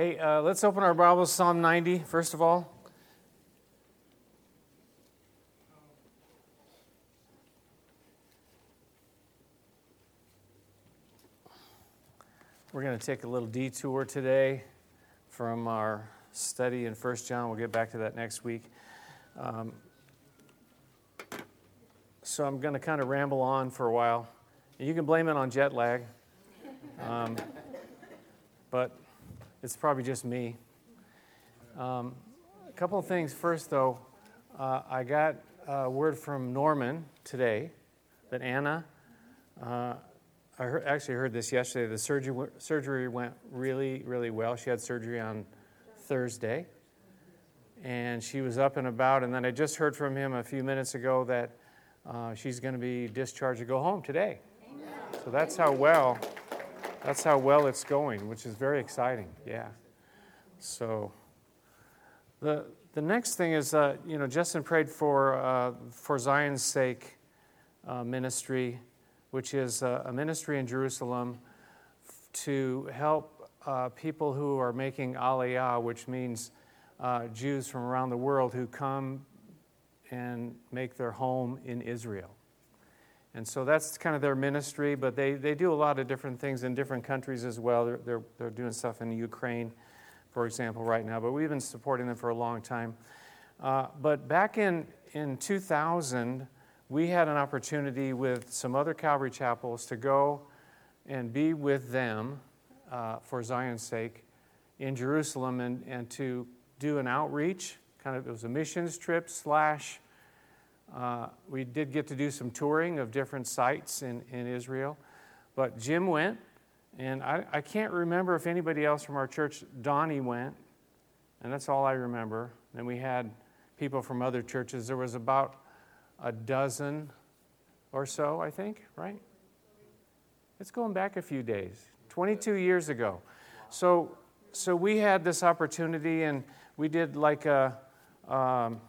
Hey, uh, let's open our Bibles, Psalm 90, first of all. We're going to take a little detour today from our study in 1 John. We'll get back to that next week. Um, so I'm going to kind of ramble on for a while. You can blame it on jet lag, um, but it's probably just me. Um, a couple of things. First, though, uh, I got a word from Norman today that Anna, uh, I heard, actually heard this yesterday. The surgery, surgery went really, really well. She had surgery on Thursday, and she was up and about. And then I just heard from him a few minutes ago that uh, she's going to be discharged to go home today. So that's how well, that's how well it's going, which is very exciting. Yeah. So the the next thing is, uh, you know, Justin prayed for uh, for Zion's sake uh, ministry, which is uh, a ministry in Jerusalem to help uh, people who are making aliyah, which means uh, Jews from around the world who come and make their home in Israel. And so that's kind of their ministry, but they, they do a lot of different things in different countries as well. They're, they're, they're doing stuff in Ukraine, for example, right now, but we've been supporting them for a long time. Uh, but back in, in 2000, we had an opportunity with some other Calvary chapels to go and be with them uh, for Zion's sake in Jerusalem and, and to do an outreach. Kind of, it was a missions trip slash uh, we did get to do some touring of different sites in, in Israel, but Jim went, and I, I can't remember if anybody else from our church, Donnie went, and that's all I remember. Then we had people from other churches. There was about a dozen or so, I think, right? It's going back a few days, 22 years ago. So, so we had this opportunity, and we did like a. Um,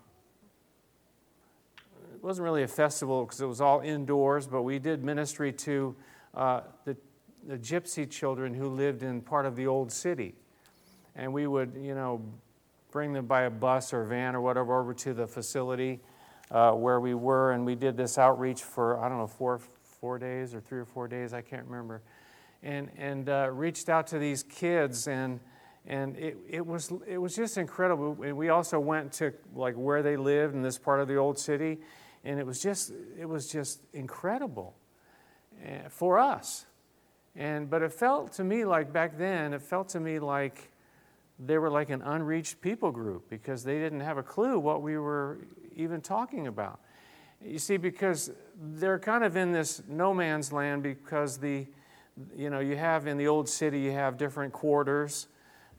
it wasn't really a festival because it was all indoors, but we did ministry to uh, the, the gypsy children who lived in part of the old city. And we would, you know, bring them by a bus or van or whatever over to the facility uh, where we were. And we did this outreach for, I don't know, four, four days or three or four days, I can't remember. And, and uh, reached out to these kids and and it, it was it was just incredible and we also went to like where they lived in this part of the old city and it was just it was just incredible eh, for us. And but it felt to me like back then it felt to me like they were like an unreached people group because they didn't have a clue what we were even talking about. You see because they're kind of in this no man's land because the you know you have in the old city you have different quarters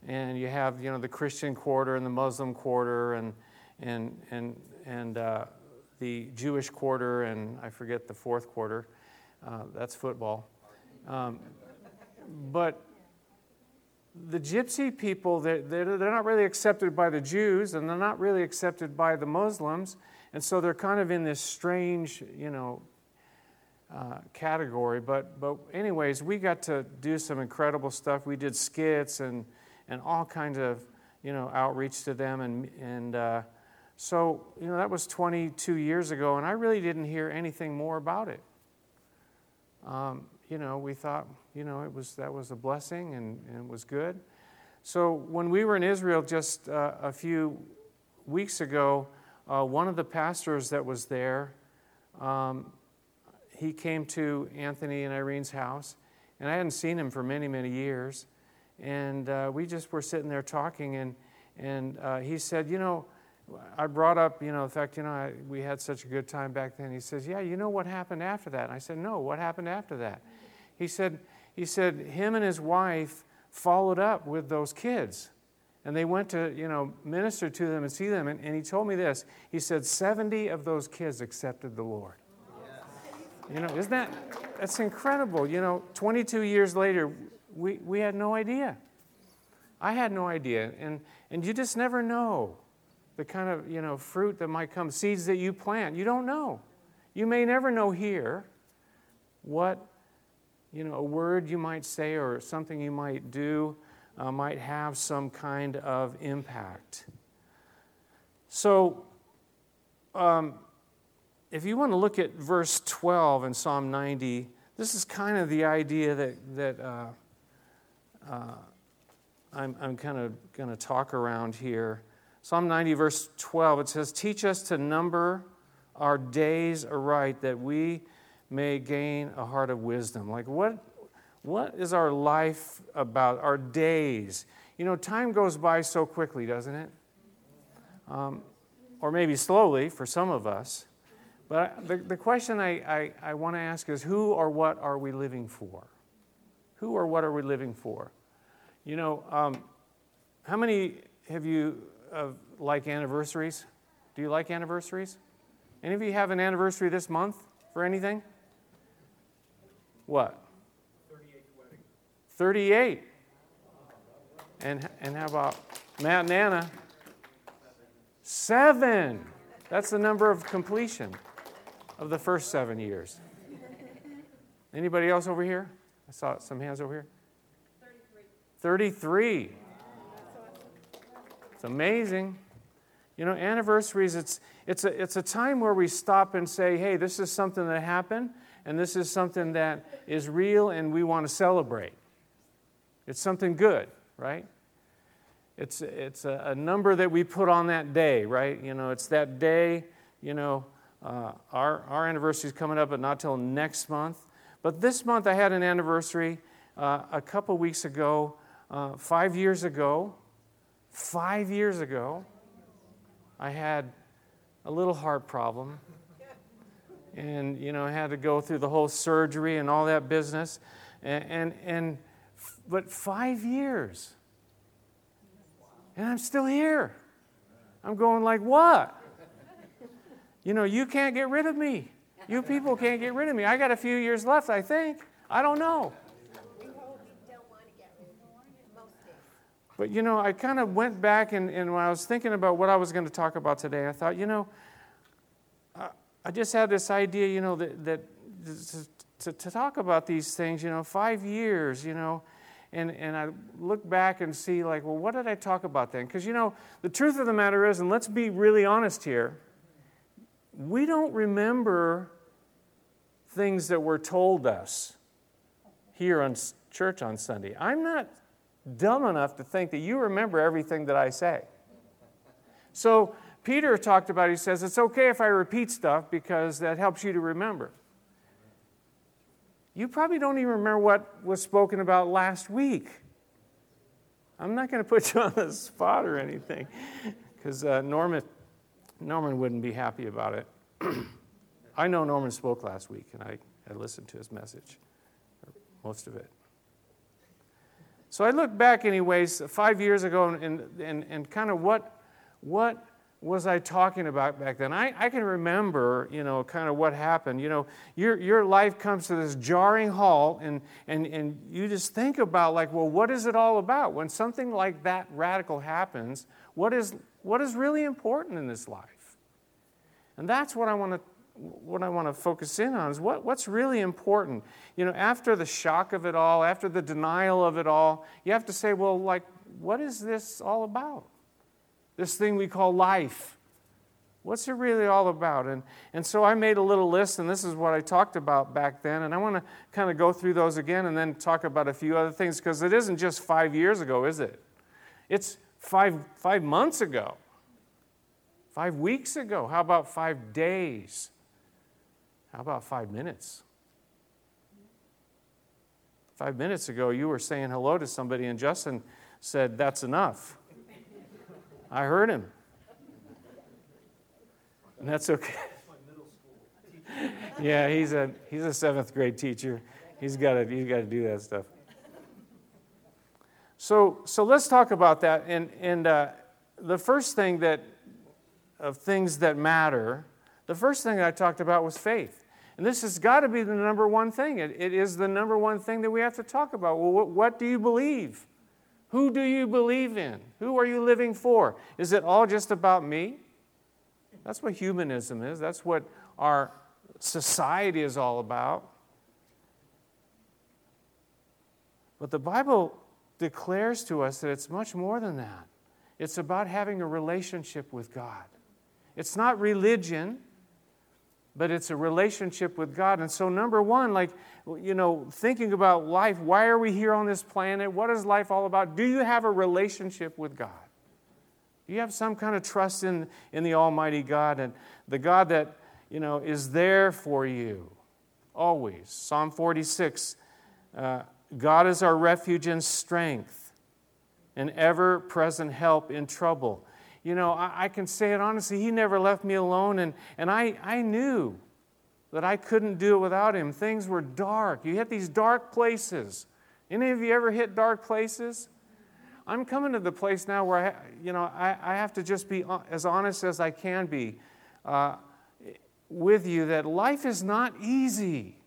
and you have you know the christian quarter and the muslim quarter and and and and uh, the Jewish quarter, and I forget the fourth quarter. Uh, that's football. Um, but the gypsy people, they're, they're, not really accepted by the Jews, and they're not really accepted by the Muslims. And so they're kind of in this strange, you know, uh, category. But, but, anyways, we got to do some incredible stuff. We did skits and, and all kinds of, you know, outreach to them. And, and uh, so, you know, that was 22 years ago, and I really didn't hear anything more about it. Um, you know, we thought, you know, it was, that was a blessing and, and it was good. So, when we were in Israel just uh, a few weeks ago, uh, one of the pastors that was there, um, he came to Anthony and Irene's house, and I hadn't seen him for many, many years. And uh, we just were sitting there talking, and, and uh, he said, You know, I brought up, you know, the fact, you know, I, we had such a good time back then. He says, Yeah, you know what happened after that? And I said, No, what happened after that? He said, he said, him and his wife followed up with those kids. And they went to, you know, minister to them and see them. And, and he told me this. He said, 70 of those kids accepted the Lord. You know, isn't that, that's incredible. You know, 22 years later, we, we had no idea. I had no idea. And, and you just never know the kind of you know fruit that might come, seeds that you plant. You don't know. You may never know here what you know a word you might say or something you might do uh, might have some kind of impact. So, um, if you want to look at verse 12 in Psalm 90, this is kind of the idea that, that uh, uh, I'm, I'm kind of going to talk around here. Psalm 90, verse 12, it says, Teach us to number our days aright that we may gain a heart of wisdom. Like, what, what is our life about, our days? You know, time goes by so quickly, doesn't it? Um, or maybe slowly for some of us. But the, the question I, I, I want to ask is who or what are we living for? Who or what are we living for? You know, um, how many have you uh, like anniversaries? Do you like anniversaries? Any of you have an anniversary this month for anything? What? 38 wedding. 38. And, and how about Matt and Anna? Seven. That's the number of completion of the first seven years. Anybody else over here? I saw some hands over here. 33. 33. It's amazing. You know, anniversaries, it's, it's, a, it's a time where we stop and say, hey, this is something that happened, and this is something that is real, and we want to celebrate. It's something good, right? It's, it's a, a number that we put on that day, right? You know, it's that day, you know, uh, our, our anniversary is coming up, but not till next month. But this month, I had an anniversary uh, a couple weeks ago, uh, five years ago. Five years ago, I had a little heart problem. And, you know, I had to go through the whole surgery and all that business. And, and, and but five years. And I'm still here. I'm going like, what? You know, you can't get rid of me. You people can't get rid of me. I got a few years left, I think. I don't know. But you know, I kind of went back and, and, when I was thinking about what I was going to talk about today, I thought, you know, I, I just had this idea, you know, that, that to, to, talk about these things, you know, five years, you know, and, and I look back and see, like, well, what did I talk about then? Because, you know, the truth of the matter is, and let's be really honest here, we don't remember things that were told us here on church on Sunday. I'm not dumb enough to think that you remember everything that I say. So, Peter talked about, he says, it's okay if I repeat stuff because that helps you to remember. You probably don't even remember what was spoken about last week. I'm not going to put you on the spot or anything because uh, Norman Norman wouldn't be happy about it. I know Norman spoke last week, and I, I listened to his message, most of it. So I look back, anyways, five years ago, and, and, and kind of what, what was I talking about back then? I, I can remember, you know, kind of what happened. You know, your, your life comes to this jarring halt, and, and, and you just think about, like, well, what is it all about? When something like that radical happens, what is, what is really important in this life? And that's what I want to what I want to focus in on is what, what's really important. You know, after the shock of it all, after the denial of it all, you have to say, well, like, what is this all about? This thing we call life. What's it really all about? And, and so I made a little list, and this is what I talked about back then. And I want to kind of go through those again and then talk about a few other things because it isn't just five years ago, is it? It's five, five months ago. Five weeks ago? How about five days? How about five minutes? Five minutes ago, you were saying hello to somebody, and Justin said, That's enough. I heard him. And that's okay. yeah, he's a, he's a seventh grade teacher. He's got to he's to do that stuff. So, so let's talk about that. And, and uh, the first thing that of things that matter, the first thing I talked about was faith. And this has got to be the number one thing. it, it is the number one thing that we have to talk about. Well, what, what do you believe? Who do you believe in? Who are you living for? Is it all just about me? That's what humanism is. That's what our society is all about. But the Bible declares to us that it's much more than that. It's about having a relationship with God. It's not religion, but it's a relationship with God. And so, number one, like, you know, thinking about life, why are we here on this planet? What is life all about? Do you have a relationship with God? Do you have some kind of trust in, in the Almighty God and the God that, you know, is there for you always? Psalm 46 uh, God is our refuge and strength, an ever present help in trouble. You know, I, I, can say it honestly, He never left me alone, and, and I, I knew that I couldn't do it without Him. Things were dark. You hit these dark places. Any of you ever hit dark places? I'm coming to the place now where I, you know, I, I have to just be as honest as I can be uh, with you that life is not easy.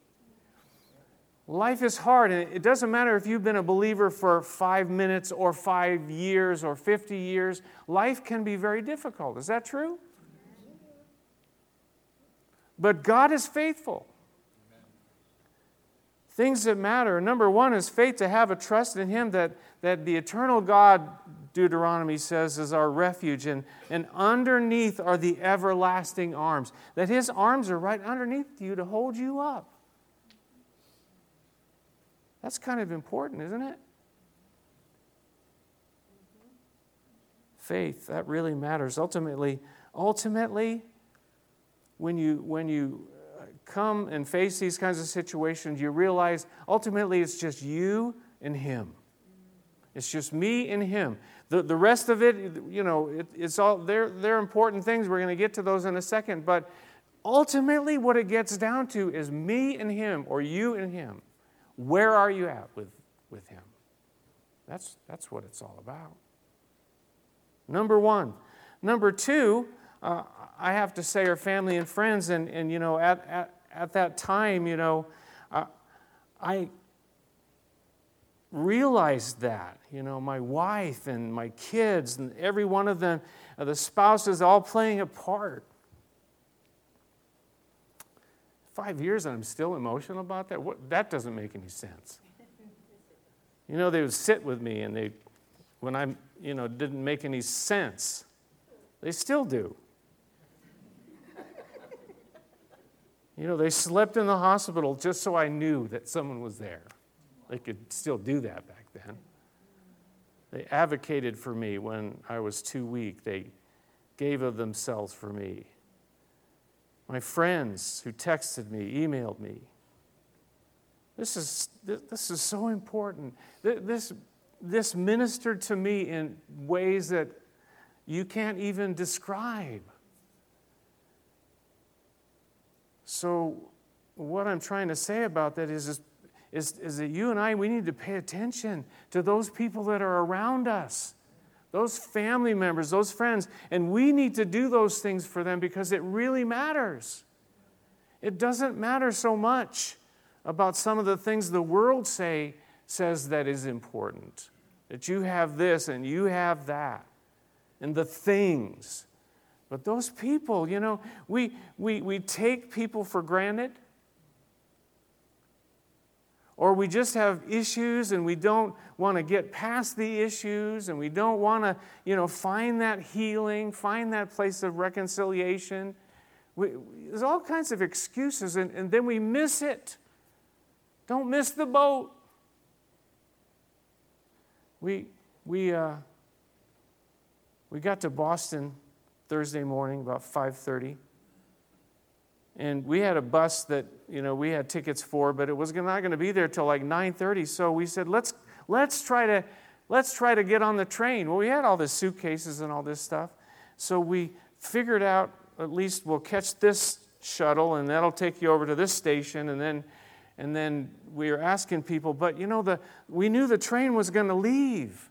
Life is hard, and it doesn't matter if you've been a believer for five minutes or five years or 50 years, life can be very difficult. Is that true? But God is faithful. Things that matter. Number one is faith to have a trust in Him that, that the eternal God, Deuteronomy says, is our refuge, and, and underneath are the everlasting arms. That His arms are right underneath you to hold you up. That's kind of important, isn't it? Faith, that really matters. Ultimately, ultimately, when you, when you uh, come and face these kinds of situations, you realize ultimately it's just you and Him. It's just me and Him. The, the rest of it, you know, it, it's all, they're, they're important things. We're going to get to those in a second. But ultimately, what it gets down to is me and Him, or you and Him. Where are you at with, with Him? That's, that's what it's all about. Number one. Number two, uh, I have to say, our family and friends, and, and you know, at, at, at that time, you know, uh, I realized that, you know, my wife and my kids and every one of them, uh, the spouses, all playing a part five years and I'm still emotional about that? What, that doesn't make any sense. You know, they would sit with me and they, when I, you know, didn't make any sense, they still do. You know, they slept in the hospital just so I knew that someone was there. They could still do that back then. They advocated for me when I was too weak. They gave of themselves for me my friends who texted me, emailed me. This is, this is so important. This, this ministered to me in ways that you can't even describe. So, what I'm trying to say about that is, is, is, is that you and I, we need to pay attention to those people that are around us those family members, those friends. And we need to do those things for them because it really matters. It doesn't matter so much about some of the things the world say says that is important. That you have this and you have that. And the things. But those people, you know, we, we, we take people for granted or we just have issues and we don't want to get past the issues and we don't want to you know find that healing find that place of reconciliation. We, there's all kinds of excuses and, and then we miss it. Don't miss the boat. We we uh, we got to boston thursday morning about 5.30 and we had a bus that you know we had tickets for but it was not going to be there till like 9.30 so we said let's let's try to let's try to get on the train. Well we had all the suitcases and all this stuff. So we figured out at least we'll catch this shuttle and that'll take you over to this station and then and then we were asking people but you know the we knew the train was going to leave.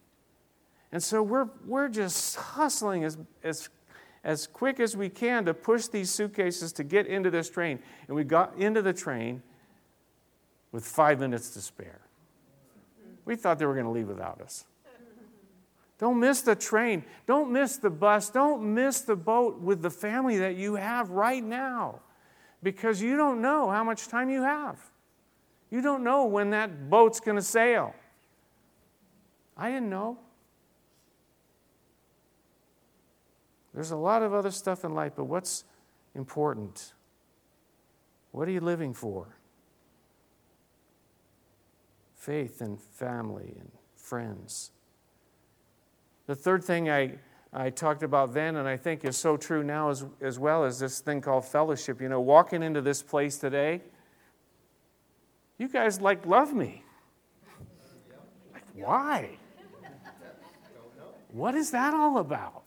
And so we're we're just hustling as as as quick as we can to push these suitcases to get into this train. And we got into the train with five minutes to spare. We thought they were going to leave without us. Don't miss the train. Don't miss the bus. Don't miss the boat with the family that you have right now because you don't know how much time you have. You don't know when that boat's going to sail. I didn't know. There's a lot of other stuff in life, but what's important? What are you living for? Faith and family and friends. The third thing I, I talked about then, and I think is so true now as, as well, is this thing called fellowship. You know, walking into this place today, you guys like love me. Like, why? What is that all about?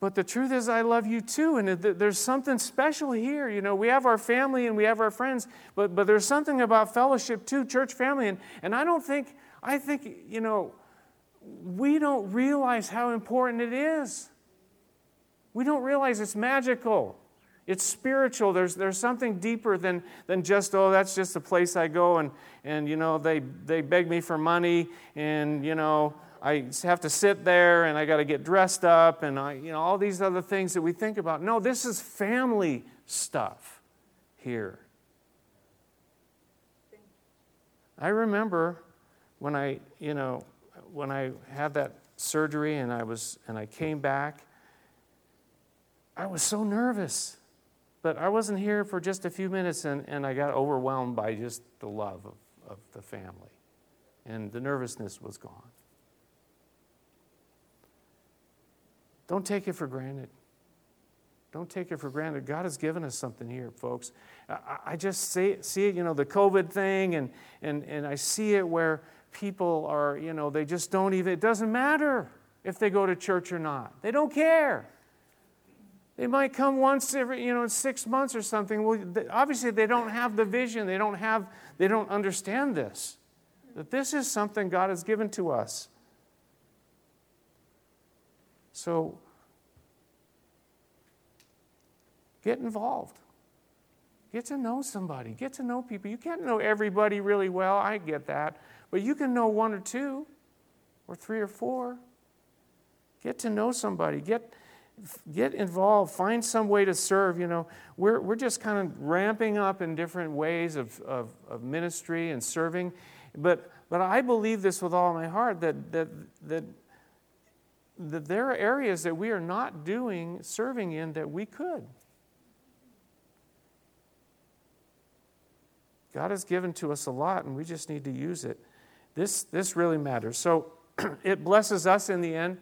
But the truth is, I love you too. And there's something special here. You know, we have our family and we have our friends, but, but there's something about fellowship too, church family. And, and I don't think, I think, you know, we don't realize how important it is. We don't realize it's magical. It's spiritual. There's, there's something deeper than, than just, oh, that's just a place I go and, and you know, they, they beg me for money and, you know, I have to sit there and I got to get dressed up and I, you know, all these other things that we think about. No, this is family stuff here. I remember when I, you know, when I had that surgery and I was and I came back, I was so nervous. But I wasn't here for just a few minutes and, and I got overwhelmed by just the love of, of the family. And the nervousness was gone. Don't take it for granted. Don't take it for granted. God has given us something here, folks. I, just see, see it, you know, the COVID thing, and, and, and I see it where people are, you know, they just don't even, it doesn't matter if they go to church or not. They don't care. They might come once every, you know, in six months or something. Well, obviously they don't have the vision. They don't have, they don't understand this. That this is something God has given to us. So get involved. Get to know somebody. Get to know people. You can't know everybody really well. I get that. But you can know one or two or three or four. Get to know somebody. Get, get involved. Find some way to serve. You know, we're, we're just kind of ramping up in different ways of, of, of ministry and serving. But, but I believe this with all my heart that, that, that that there are areas that we are not doing serving in that we could. God has given to us a lot, and we just need to use it. This, this really matters. So it blesses us in the end.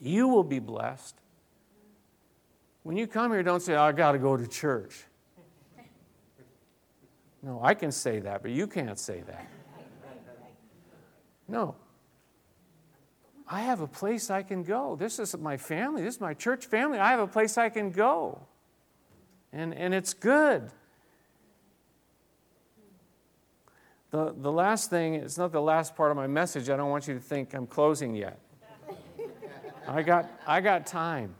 You will be blessed. When you come here, don't say, oh, I got to go to church. No, I can say that, but you can't say that. No, I have a place I can go. This is my family. This is my church family. I have a place I can go. And, and it's good. The, the last thing, it's not the last part of my message. I don't want you to think I'm closing yet. I got, I got time.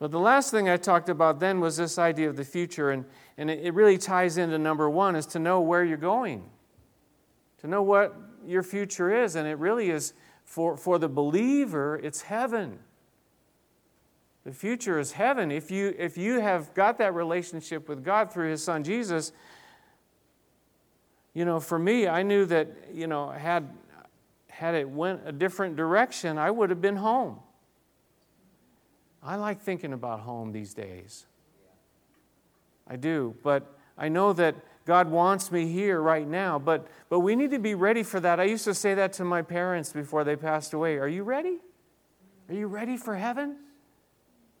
But the last thing I talked about then was this idea of the future, and, and it, it really ties into number one is to know where you're going, to know what your future is. And it really is for, for the believer, it's heaven. The future is heaven. If you, if you have got that relationship with God through His Son Jesus, you know, for me, I knew that, you know, had, had it went a different direction, I would have been home. I like thinking about home these days. I do. But I know that God wants me here right now, but, but we need to be ready for that. I used to say that to my parents before they passed away. Are you ready? Are you ready for heaven?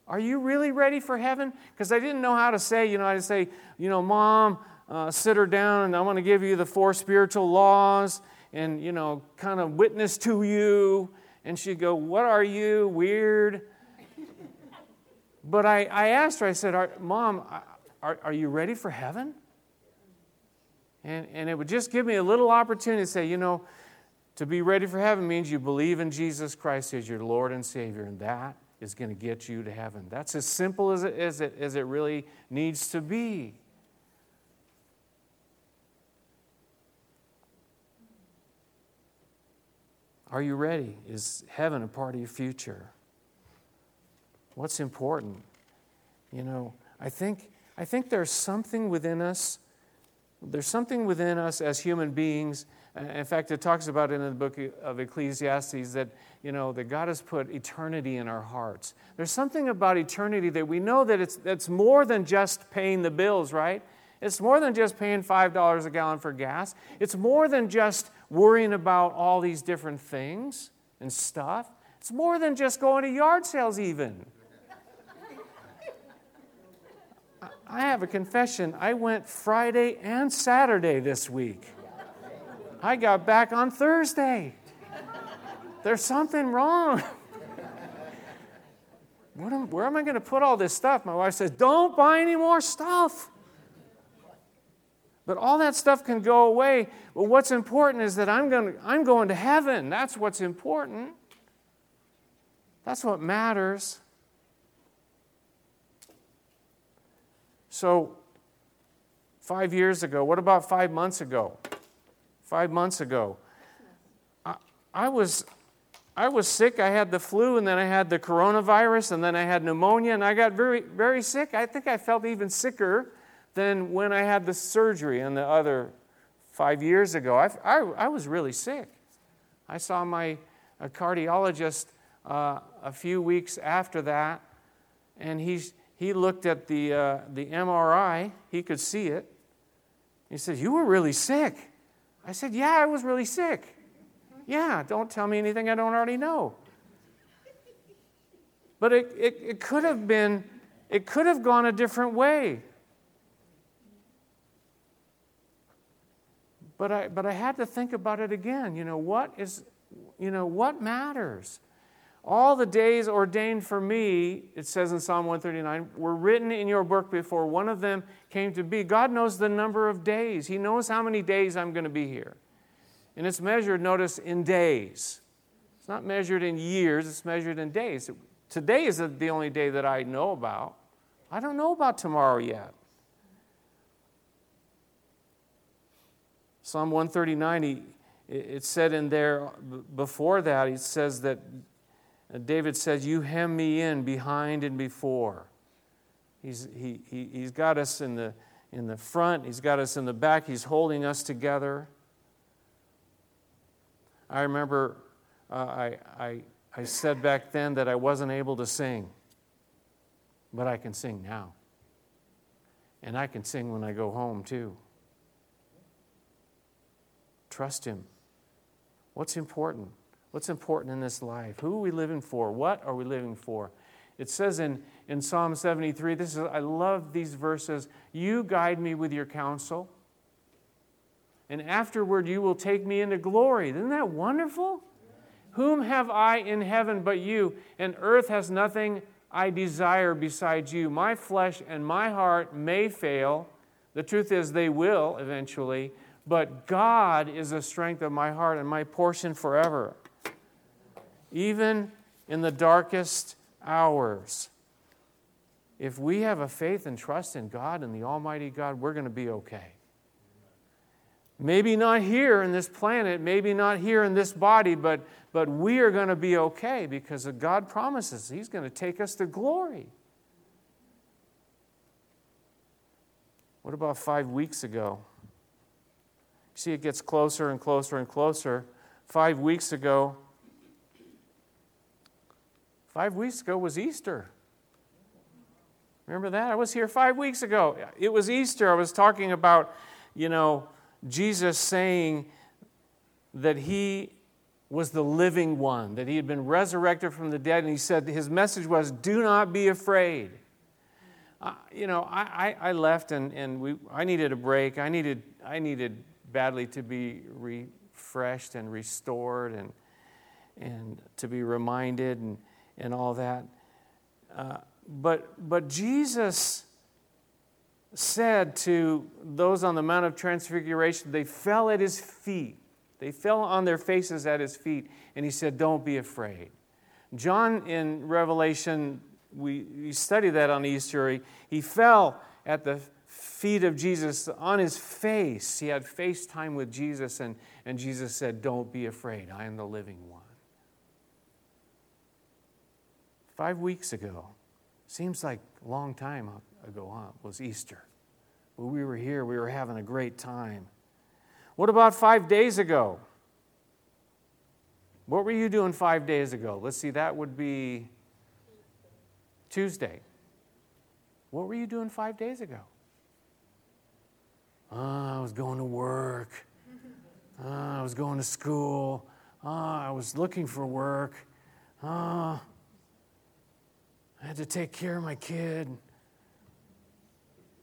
Are you really ready for heaven? Because I didn't know how to say, you know, I'd say, you know, mom, uh, sit her down and I want to give you the four spiritual laws and, you know, kind of witness to you. And she'd go, What are you? Weird. But I, I asked her, I said, Mom, are, are you ready for heaven? And, and it would just give me a little opportunity to say, you know, to be ready for heaven means you believe in Jesus Christ as your Lord and Savior, and that is going to get you to heaven. That's as simple as it, as it, as it really needs to be. Are you ready? Is heaven a part of your future? What's important? You know, I think, I think there's something within us There's something within us as human beings. In fact, it talks about in the book of Ecclesiastes that, you know, that God has put eternity in our hearts. There's something about eternity that we know that it's, it's more than just paying the bills, right? It's more than just paying $5 a gallon for gas. It's more than just worrying about all these different things and stuff. It's more than just going to yard sales, even. I have a confession. I went Friday and Saturday this week. I got back on Thursday. There's something wrong. Am, where am I going to put all this stuff? My wife says, Don't buy any more stuff. But all that stuff can go away. But what's important is that I'm going, to, I'm going to heaven. That's what's important. That's what matters. So, five years ago, what about five months ago? Five months ago, I, I, was, I was sick. I had the flu, and then I had the coronavirus, and then I had pneumonia, and I got very, very sick. I think I felt even sicker than when I had the surgery and the other five years ago. I, I, I was really sick. I saw my cardiologist uh, a few weeks after that, and he's, he looked at the, uh, the MRI, he could see it. He said, You were really sick. I said, Yeah, I was really sick. Yeah, don't tell me anything I don't already know. But it, it, it could have been, it could have gone a different way. But I, but I had to think about it again. You know, what is, you know, what matters? All the days ordained for me, it says in Psalm 139, were written in your book before one of them came to be. God knows the number of days. He knows how many days I'm going to be here. And it's measured, notice, in days. It's not measured in years, it's measured in days. Today is the only day that I know about. I don't know about tomorrow yet. Psalm 139, he, it said in there before that, he says that David says, You hem me in behind and before. He's, he, he, he's got us in the, in the front, he's got us in the back, he's holding us together. I remember uh, I, I, I said back then that I wasn't able to sing, but I can sing now. And I can sing when I go home too. Trust Him. What's important? What's important in this life? Who are we living for? What are we living for? It says in, in Psalm 73, this is, I love these verses. You guide me with your counsel, and afterward you will take me into glory. Isn't that wonderful? Whom have I in heaven but you? And earth has nothing I desire besides you. My flesh and my heart may fail. The truth is, they will eventually. But God is the strength of my heart and my portion forever even in the darkest hours. If we have a faith and trust in God and the Almighty God, we're going to be okay. Maybe not here in this planet, maybe not here in this body, but, but we are going to be okay because God promises He's going to take us to glory. What about five weeks ago? See, it gets closer and closer and closer. Five weeks ago, Five weeks ago was Easter. Remember that? I was here five weeks ago. It was Easter. I was talking about, you know, Jesus saying that he was the living one, that he had been resurrected from the dead. And he said his message was, Do not be afraid. Uh, you know, I, I, I left and, and we, I needed a break. I needed, I needed badly to be refreshed and restored and, and to be reminded. And, and all that. Uh, but, but Jesus said to those on the Mount of Transfiguration, they fell at his feet. They fell on their faces at his feet, and he said, Don't be afraid. John in Revelation, we, we study that on Easter. He, he fell at the feet of Jesus on his face. He had face time with Jesus, and, and Jesus said, Don't be afraid. I am the living one. Five weeks ago, seems like a long time ago, huh? Was Easter. But we were here, we were having a great time. What about five days ago? What were you doing five days ago? Let's see, that would be Tuesday. What were you doing five days ago? Oh, I was going to work. Oh, I was going to school. Oh, I was looking for work. Oh, I had to take care of my kid.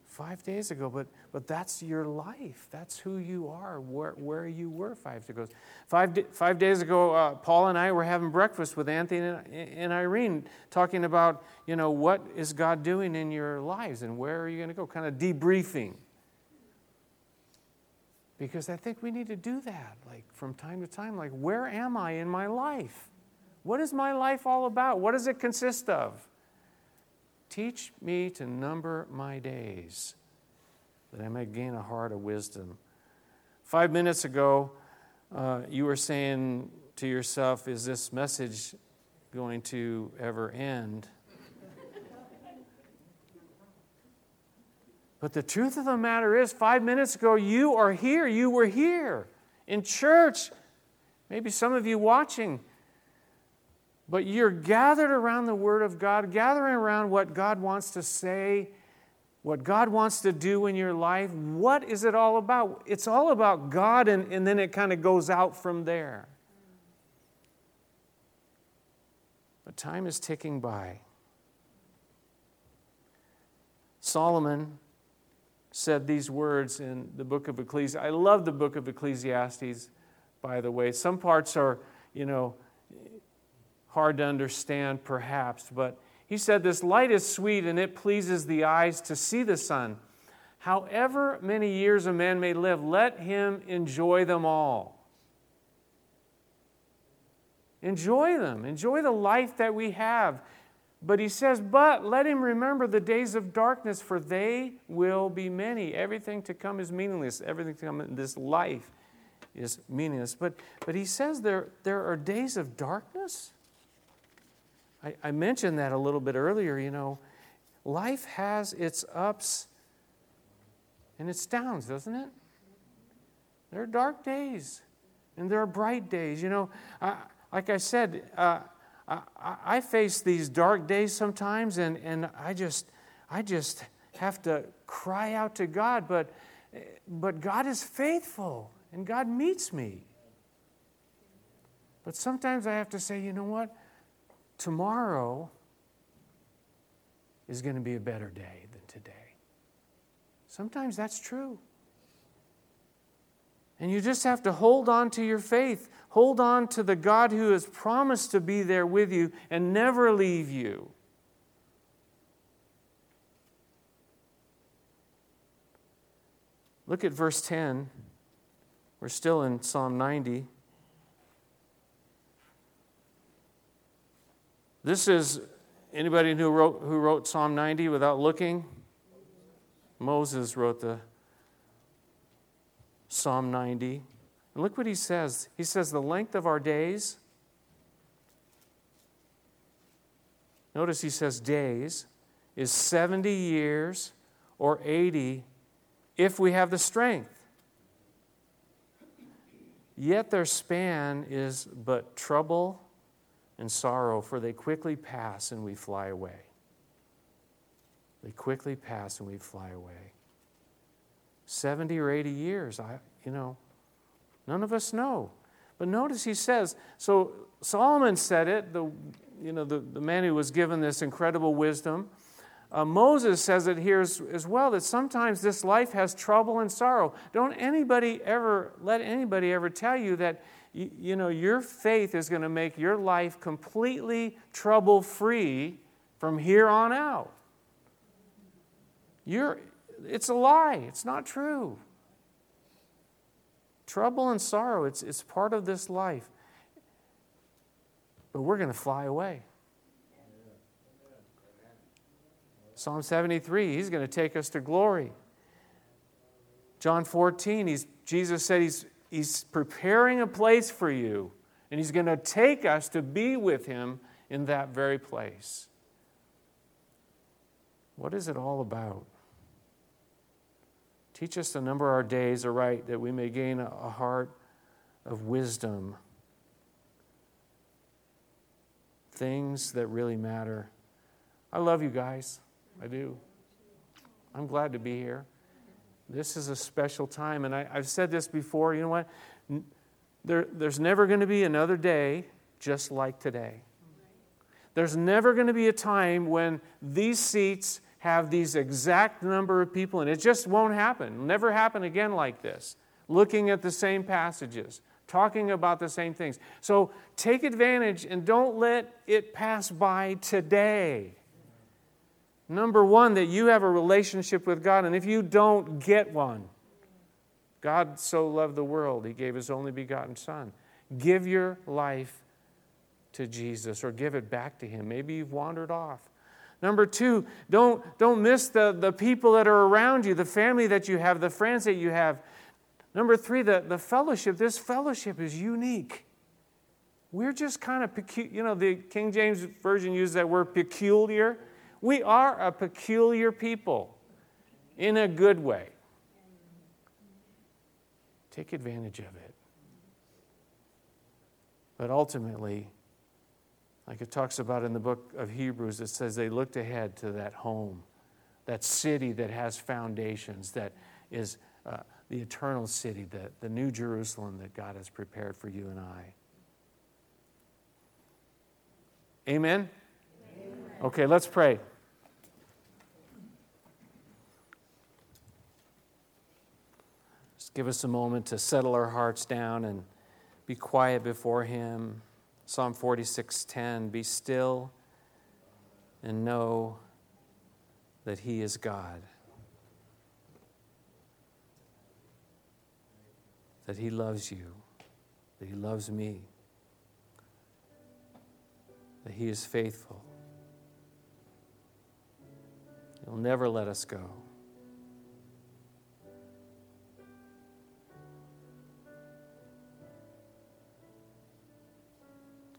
Five days ago, but, but that's your life. That's who you are, where, where you were five days ago. Five, five days ago, uh, Paul and I were having breakfast with Anthony and, and Irene, talking about, you know, what is God doing in your lives and where are you going to go? Kind of debriefing. Because I think we need to do that, like from time to time. Like, where am I in my life? What is my life all about? What does it consist of? Teach me to number my days, that I may gain a heart of wisdom. Five minutes ago, uh, you were saying to yourself, Is this message going to ever end? but the truth of the matter is, five minutes ago, you are here. You were here in church. Maybe some of you watching but you're gathered around the Word of God, gathering around what God wants to say, what God wants to do in your life. What is it all about? It's all about God, and, and then it kind of goes out from there. But time is ticking by. Solomon said these words in the book of Ecclesiastes. I love the book of Ecclesiastes, by the way. Some parts are, you know, hard to understand perhaps, but he said, This light is sweet and it pleases the eyes to see the sun. However many years a man may live, let him enjoy them all. Enjoy them. Enjoy the life that we have. But he says, But let him remember the days of darkness, for they will be many. Everything to come is meaningless. Everything to come in this life is meaningless. But, but he says there, there are days of darkness. I, I mentioned that a little bit earlier. You know, life has its ups and its downs, doesn't it? There are dark days and there are bright days. You know, I, like I said, uh, I, I, face these dark days sometimes, and, and I just I just have to cry out to God. But but God is faithful, and God meets me. But sometimes I have to say, you know what? Tomorrow is going to be a better day than today. Sometimes that's true. And you just have to hold on to your faith. Hold on to the God who has promised to be there with you and never leave you. Look at verse 10. We're still in Psalm 90. This is anybody who wrote, who wrote Psalm 90 without looking? Moses wrote the Psalm 90. And look what he says. He says, The length of our days, notice he says days, is 70 years or 80 if we have the strength. Yet their span is but trouble and sorrow, for they quickly pass and we fly away. They quickly pass and we fly away. 70 or 80 years, I, you know, none of us know. But notice he says, so Solomon said it, the, you know, the, the man who was given this incredible wisdom. Uh, Moses says it here as, as, well that sometimes this life has trouble and sorrow. Don't anybody ever let anybody ever tell you that you, you know, your faith is going to make your life completely trouble free from here on out. You're, it's a lie, it's not true. Trouble and sorrow, it's, it's part of this life. But we're going to fly away. Psalm 73, he's going to take us to glory. John 14, he's, Jesus said he's, He's preparing a place for you, and He's going to take us to be with Him in that very place. What is it all about? Teach us to number our days aright that we may gain a heart of wisdom. Things that really matter. I love you guys. I do. I'm glad to be here. This is a special time. And I, have said this before. You know what? There, there's never going to be another day just like today. There's never going to be a time when these seats have these exact number of people, and it just won't happen. It'll never happen again like this. Looking at the same passages, talking about the same things. So take advantage and don't let it pass by today. Number one, that you have a relationship with God, and if you don't get one, God so loved the world, He gave His only begotten Son. Give your life to Jesus or give it back to Him. Maybe you've wandered off. Number two, don't, don't miss the, the people that are around you, the family that you have, the friends that you have. Number three, the, the fellowship. This fellowship is unique. We're just kind of peculiar. You know, the King James Version uses that word peculiar. We are a peculiar people in a good way. Take advantage of it. But ultimately, like it talks about in the book of Hebrews, it says they looked ahead to that home, that city that has foundations, that is uh, the eternal city, the, the new Jerusalem that God has prepared for you and I. Amen? Okay, let's pray. Just give us a moment to settle our hearts down and be quiet before him. Psalm 46:10 Be still and know that he is God. That he loves you, that he loves me, that he is faithful. He'll never let us go.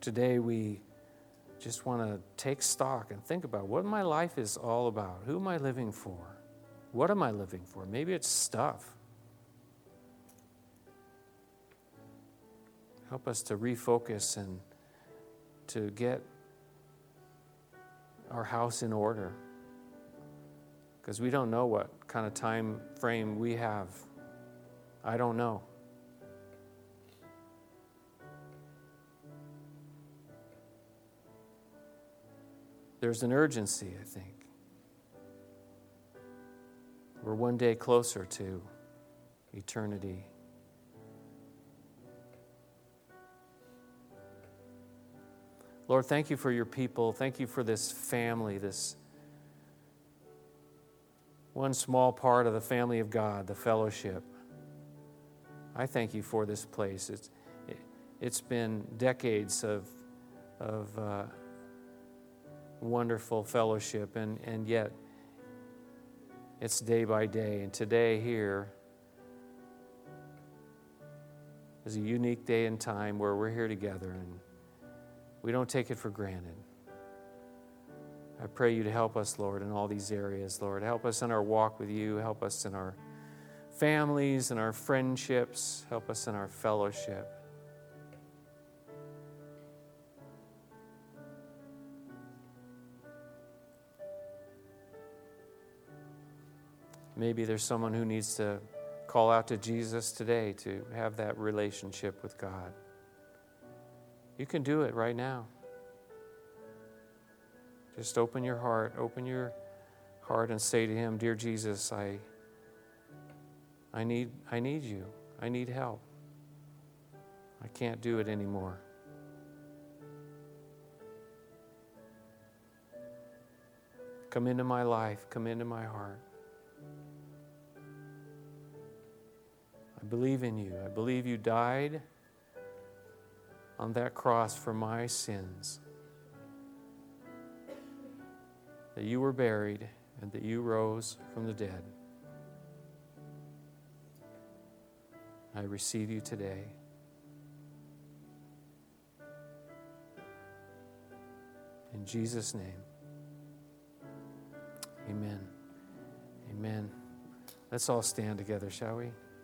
today we just want to take stock and think about what my life is all about. Who am I living for? What am I living for? Maybe it's stuff. Help us to refocus and to get our house in order. Because we don't know what kind of time frame we have. I don't know. There's an urgency, I think. We're one day closer to eternity. Lord, thank you for your people. Thank you for this family, this one small part of the family of God, the fellowship. I thank you for this place. It's, it, has been decades of, of uh, wonderful fellowship, and, and yet it's day by day. And today, here, is a unique day and time where we're here together, and we don't take it for granted. I pray you to help us, Lord, in all these areas, Lord. Help us in our walk with you. Help us in our families and our friendships. Help us in our fellowship. Maybe there's someone who needs to call out to Jesus today to have that relationship with God. You can do it right now. Just open your heart, open your heart and say to him, "Dear Jesus, I I need I need you. I need help. I can't do it anymore." Come into my life, come into my heart. I believe in you. I believe you died on that cross for my sins. That you were buried and that you rose from the dead. I receive you today. In Jesus' name, amen. Amen. Let's all stand together, shall we?